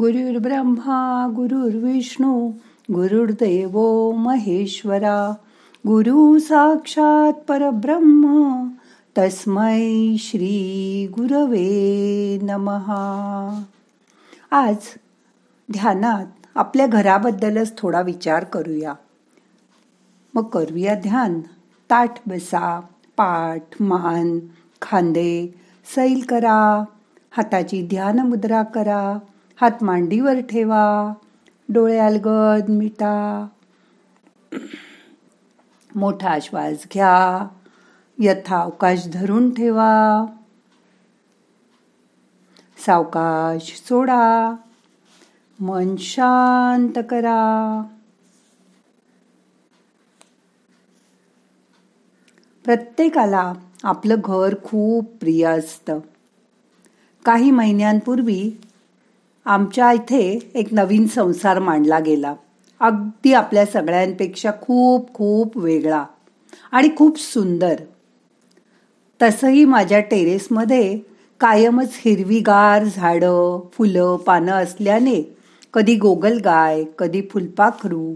गुरुर्ब्रह्मा गुरुर्विष्णू गुरुर्देव महेश्वरा. गुरु साक्षात परब्रह्म तस्मै श्री गुरवे नमहा आज ध्यानात आपल्या घराबद्दलच थोडा विचार करूया. मग करूया ध्यान. ताठ बसा पाठ मान खांदे सैल करा. हाताची ध्यान मुद्रा करा. हात मांडीवर ठेवा. डोळे अलगद मिटा. मोठा श्वास घ्या. यथा अवकाश धरून ठेवा. सावकाश सोडा. मन शांत करा. प्रत्येकाला आपलं घर खूप प्रिय असतं. काही महिन्यांपूर्वी आमच्या इथे एक नवीन संसार मांडला गेला. अगदी आपल्या सगळ्यांपेक्षा खूप खूप वेगळा आणि खूप सुंदर. तसंही माझ्या टेरेसमध्ये कायमच हिरवीगार झाडं फुलं पानं असल्याने कधी गोगलगाय कधी फुलपाखरू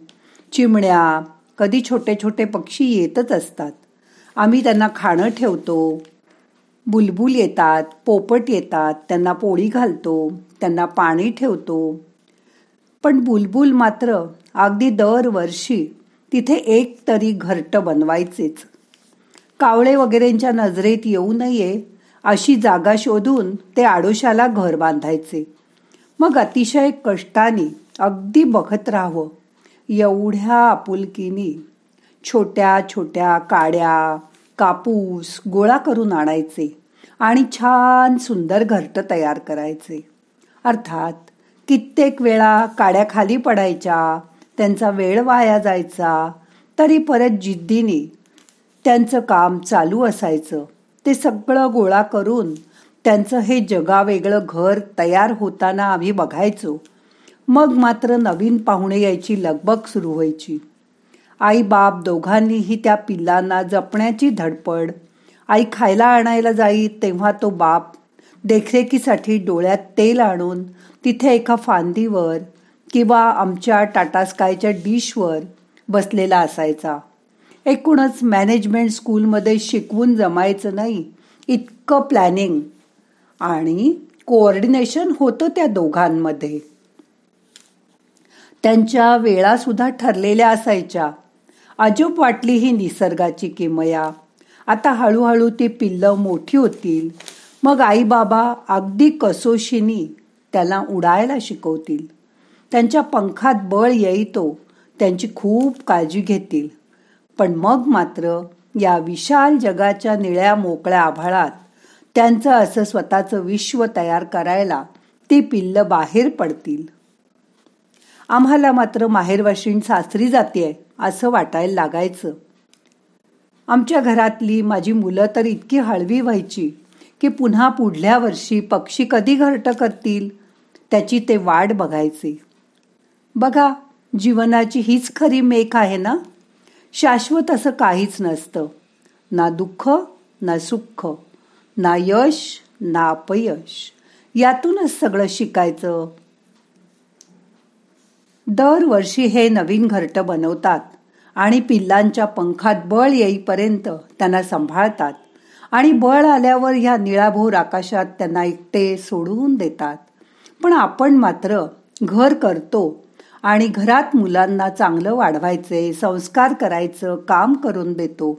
चिमण्या कधी छोटे छोटे पक्षी येतच असतात. आम्ही त्यांना खाणं ठेवतो बुलबुल येतात पोपट येतात त्यांना पोळी घालतो. त्यांना पाणी ठेवतो. पण बुलबुल मात्र अगदी दरवर्षी तिथे एक तरी घरट बनवायचेच. कावळे वगैरेंच्या नजरेत येऊ नये अशी जागा शोधून ते आडोशाला घर बांधायचे. मग अतिशय कष्टाने अगदी बघत राहावं. एवढ्या आपुलकीनी छोट्या छोट्या काड्या कापूस गोळा करून आणायचे आणि छान सुंदर घरटं तयार करायचे. अर्थात कित्येक वेळा काड्या खाली पडायच्या त्यांचा वेळ वाया जायचा तरी परत जिद्दीने त्यांचं काम चालू असायचं. ते सगळं गोळा करून त्यांचं हे जगावेगळं घर तयार होताना आम्ही बघायचो. मग मात्र नवीन पाहुणे यायची लगबग सुरू व्हायची. आई बाप दोघांनीही त्या पिल्लांना जपण्याची धडपड. आई खायला आणायला जाई तेव्हा तो बाप देखरेखीसाठी डोळ्यात तेल आणून तिथे एका फांदीवर किंवा आमच्या टाटा स्कायच्या डिशवर बसलेला असायचा. एकूणच मॅनेजमेंट स्कूलमध्ये शिकवून जमायचं नाही इतकं प्लॅनिंग आणि कोऑर्डिनेशन होतं त्या दोघांमध्ये. त्यांच्या वेळासुद्धा ठरलेल्या असायच्या. अजूब वाटली ही निसर्गाची किमया. आता हळूहळू ती पिल्लं मोठी होतील मग आई बाबा अगदी कसोशीनी त्याला उडायला शिकवतील. त्यांच्या पंखात बळ येईतो त्यांची खूप काळजी घेतील. पण मग मात्र या विशाल जगाच्या निळ्या मोकळ्या आभाळात त्यांचं असं स्वतःचं विश्व तयार करायला ती पिल्लं बाहेर पडतील. आम्हाला मात्र माहेरवाशीण सासरी जाते असं वाटायला लागायचं. आमच्या घरातली माझी मुलं तर इतकी हळवी व्हायची की पुन्हा पुढल्या वर्षी पक्षी कधी घरट करतील? त्याची ते वाट बघायचे. बघा जीवनाची हीच खरी मेक आहे ना? शाश्वत असं काहीच नसतं. ना दुःख ना सुख ना यश ना अपयश. यातूनच सगळं शिकायचं. दरवर्षी हे नवीन घरट बनवतात आणि पिल्लांच्या पंखात बळ येईपर्यंत त्यांना सांभाळतात. आणि बळ आल्यावर ह्या निळाभोर आकाशात त्यांना एकटे सोडवून देतात. पण आपण मात्र घर करतो आणि घरात मुलांना चांगलं वाढवायचे संस्कार करायचं काम करून देतो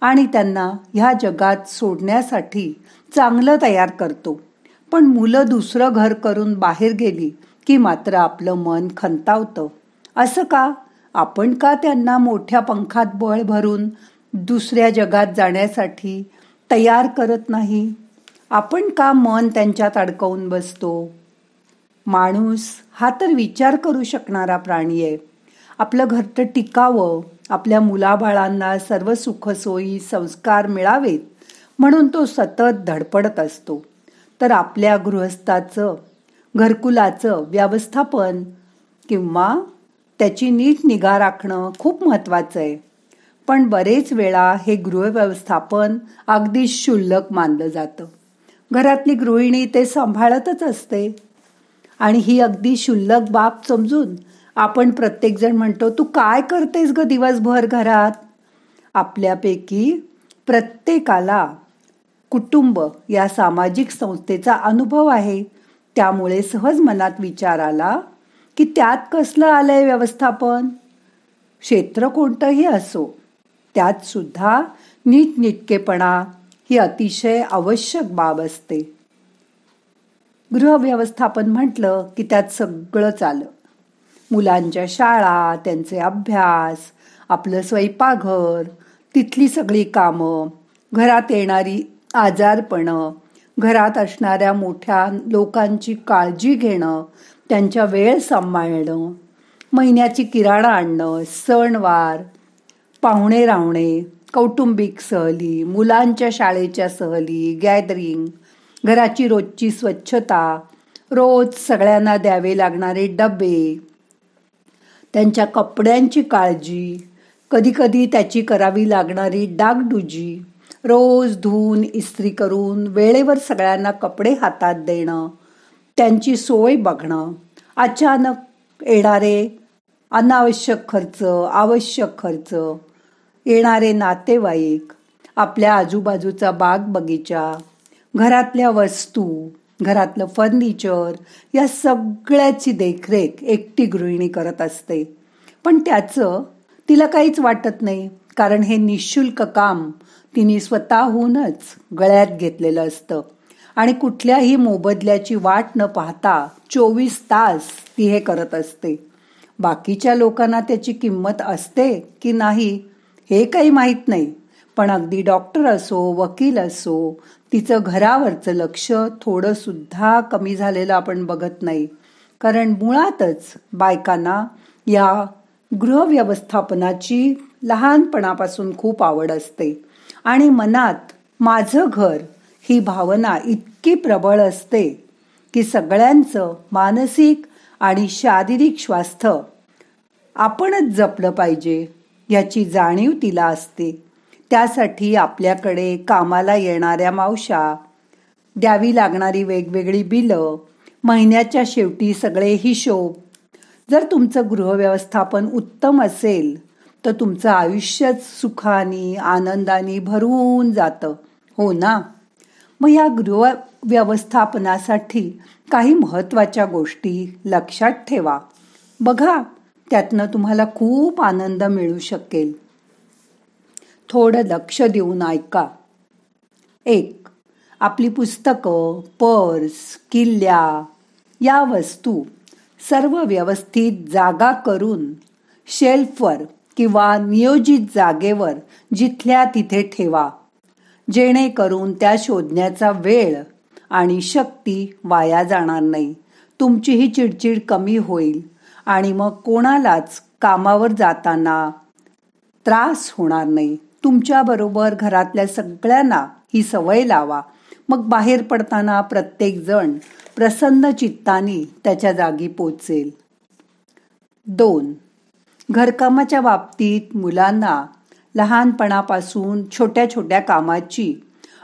आणि त्यांना ह्या जगात सोडण्यासाठी चांगलं तयार करतो. पण मुलं दुसरं घर करून बाहेर गेली की मात्र आपलं मन खंतावतं. असं का? आपण का त्यांना मोठ्या पंखात बळ भरून दुसऱ्या जगात जाण्यासाठी तयार करत नाही. आपण का मन त्यांच्यात अडकवून बसतो? माणूस हा तर विचार करू शकणारा प्राणी आहे. आपलं घरट टिकावं आपल्या मुलाबाळांना सर्व सुखसोयी संस्कार मिळावेत म्हणून तो सतत धडपडत असतो. तर आपल्या गृहस्थाचं घरकुलाचं व्यवस्थापन किंवा त्याची नीट निगा राखणं खूप महत्त्वाचं आहे. पण बरेच वेळा हे गृहव्यवस्थापन अगदी क्षुल्लक मानलं जातं. घरातली गृहिणी ते सांभाळतच असते. आणि ही अगदी क्षुल्लक बाब समजून आपण प्रत्येकजण म्हणतो तू काय करतेस ग दिवसभर घरात? आपल्यापैकी प्रत्येकाला कुटुंब या सामाजिक संस्थेचा अनुभव आहे. त्यामुळे सहज मनात विचार आला की त्यात कसलं आलंय व्यवस्थापन? क्षेत्र कोणतंही असो. त्यात सुद्धा नीटनिटकेपणा ही अतिशय आवश्यक बाब असते. गृहव्यवस्थापन म्हटलं की त्यात सगळंच आलं मुलांच्या शाळा त्यांचे अभ्यास आपलं स्वयंपाकघर तिथली सगळी कामं घरात येणारी आजारपणं घरात असणाऱ्या मोठ्या लोकांची काळजी घेणं त्यांच्या वेळ सांभाळणं महिन्याची किराणा आणणं सणवार पाहुणे रावणे कौटुंबिक सहली मुलांच्या शाळेच्या सहली गॅदरिंग घराची रोजची स्वच्छता रोज सगळ्यांना द्यावे लागणारे डबे. त्यांच्या कपड्यांची काळजी कधीकधी त्याची करावी लागणारी डागडुजी रोज धुवून इस्त्री करून वेळेवर सगळ्यांना कपडे हातात देणं त्यांची सोय बघणं अचानक येणारे अनावश्यक खर्च आवश्यक खर्च येणारे नातेवाईक आपल्या आजूबाजूचा बाग बगीचा घरातल्या वस्तू घरातलं फर्निचर या सगळ्याची देखरेख एकटी गृहिणी करत असते. पण त्याचं तिला काहीच वाटत नाही कारण हे निशुल्क काम तिने स्वतःहूनच गळ्यात घेतलेलं असतं. आणि कुठल्याही मोबदल्याची वाट न पाहता चोवीस तास ती हे करत असते. बाकीच्या लोकांना त्याची किंमत असते की नाही हे काही माहीत नाही. पण अगदी डॉक्टर असो वकील असो तिचं घरावरचं लक्ष थोडंसुद्धा कमी झालेलं आपण बघत नाही. कारण मुळातच बायकांना या गृहव्यवस्थापनाची लहानपणापासून खूप आवड असते. आणि मनात माझं घर ही भावना इतकी प्रबळ असते की सगळ्यांचं मानसिक आणि शारीरिक स्वास्थ्य आपणच जपलं पाहिजे. याची जाणीव तिला असते. त्यासाठी आपल्याकडे कामाला येणाऱ्या मावशा द्यावी लागणारी वेगवेगळी बिलं महिन्याच्या शेवटी सगळे हिशोब. जर तुमचं गृहव्यवस्थापन उत्तम असेल तर तुमचं आयुष्यच सुखाने आनंदाने भरून जातं. हो ना? मग या गृह व्यवस्थापनासाठी काही महत्त्वाच्या गोष्टी लक्षात ठेवा. बघा त्यातनं तुम्हाला खूप आनंद मिळू शकेल. थोडं लक्ष देऊन ऐका. एक आपली पुस्तकं पर्स किल्ल्या या वस्तू सर्व व्यवस्थित जागा करून शेल्फवर किंवा नियोजित जागेवर जिथल्या तिथे ठेवा. जेणेकरून त्या शोधण्याचा वेळ आणि शक्ती वाया जाणार नाही. तुमचीही चिडचिड कमी होईल. आणि मग कोणालाच कामावर जाताना त्रास होणार नाही. तुमच्याबरोबर घरातल्या सगळ्यांना ही सवय लावा. मग बाहेर पडताना प्रत्येक जण प्रसन्न चित्तानी त्याच्या जागी पोचेल. दोन. घरकामाच्या बाबतीत मुलांना लहानपणापासून छोट्या छोट्या कामाची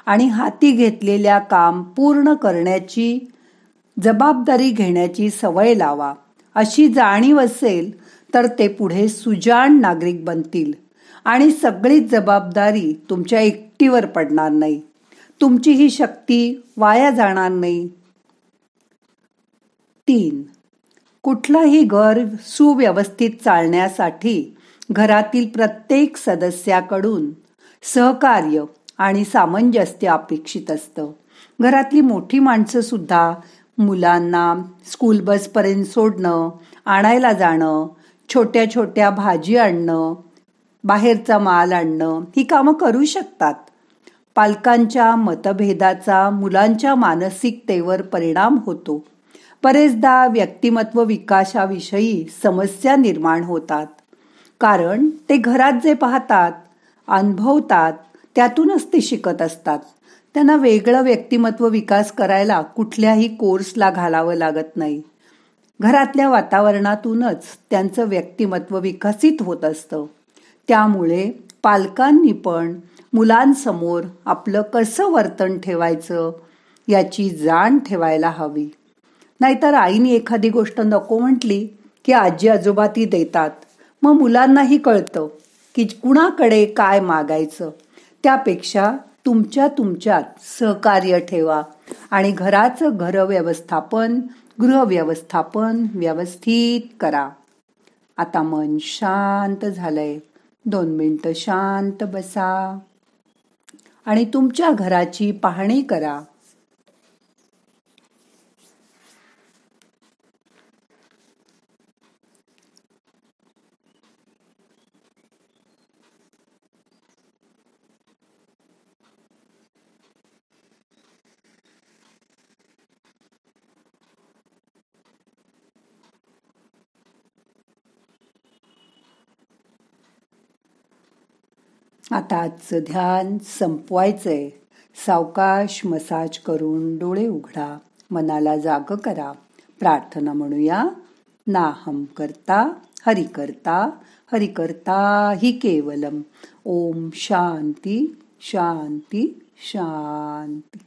आणि हाती घेतलेल्या काम पूर्ण करण्याची जबाबदारी घेण्याची सवय लावा. अशी जाणीव असेल तर ते पुढे सुजाण नागरिक बनतील आणि सगळीच जबाबदारी तुमच्या एकटीवर पडणार नाही. तुमची ही शक्ती वाया जाणार नाही. तीन. कुठलंही घर सुव्यवस्थित चालण्यासाठी घरातील प्रत्येक सदस्याकडून सहकार्य आणि सामंजस्य अपेक्षित असतं. घरातली मोठी माणसं सुद्धा मुलांना स्कूल बसपर्यंत सोडणं आणायला जाणं छोट्या छोट्या भाजी आणणं बाहेरचा माल आणणं ही कामं करू शकतात. पालकांच्या मतभेदाचा मुलांच्या मानसिकतेवर परिणाम होतो. बरेचदा व्यक्तिमत्व विकासाविषयी समस्या निर्माण होतात. कारण ते घरात जे पाहतात अनुभवतात त्यातूनच ते शिकत असतात. त्यांना वेगळं व्यक्तिमत्व विकास करायला कुठल्याही कोर्सला घालावं लागत नाही. घरातल्या वातावरणातूनच त्यांचं व्यक्तिमत्व विकसित होत असतं. त्यामुळे पालकांनी पण मुलांसमोर आपलं कसं वर्तन ठेवायचं याची जाण ठेवायला हवी. नाहीतर आईने एखादी गोष्ट नको म्हटली की आजी आजोबा ती देतात. मग मुलांनाही कळतं की कुणाकडे काय मागायचं. त्यापेक्षा तुमच्या तुमच्यात सहकार्य ठेवा आणि घराचं घर व्यवस्थापन गृहव्यवस्थापन व्यवस्थित करा. आता मन शांत झालंय. दोन मिनटं शांत बसा. आणि तुमच्या घराची पाहणी करा. आता आजचं ध्यान संपवायचंय. सावकाश मसाज करून डोळे उघडा. मनाला जाग करा. प्रार्थना म्हणूया. नाहम करता हरि करता हरि करता हि केवलम. ओम शांती शांती शांती.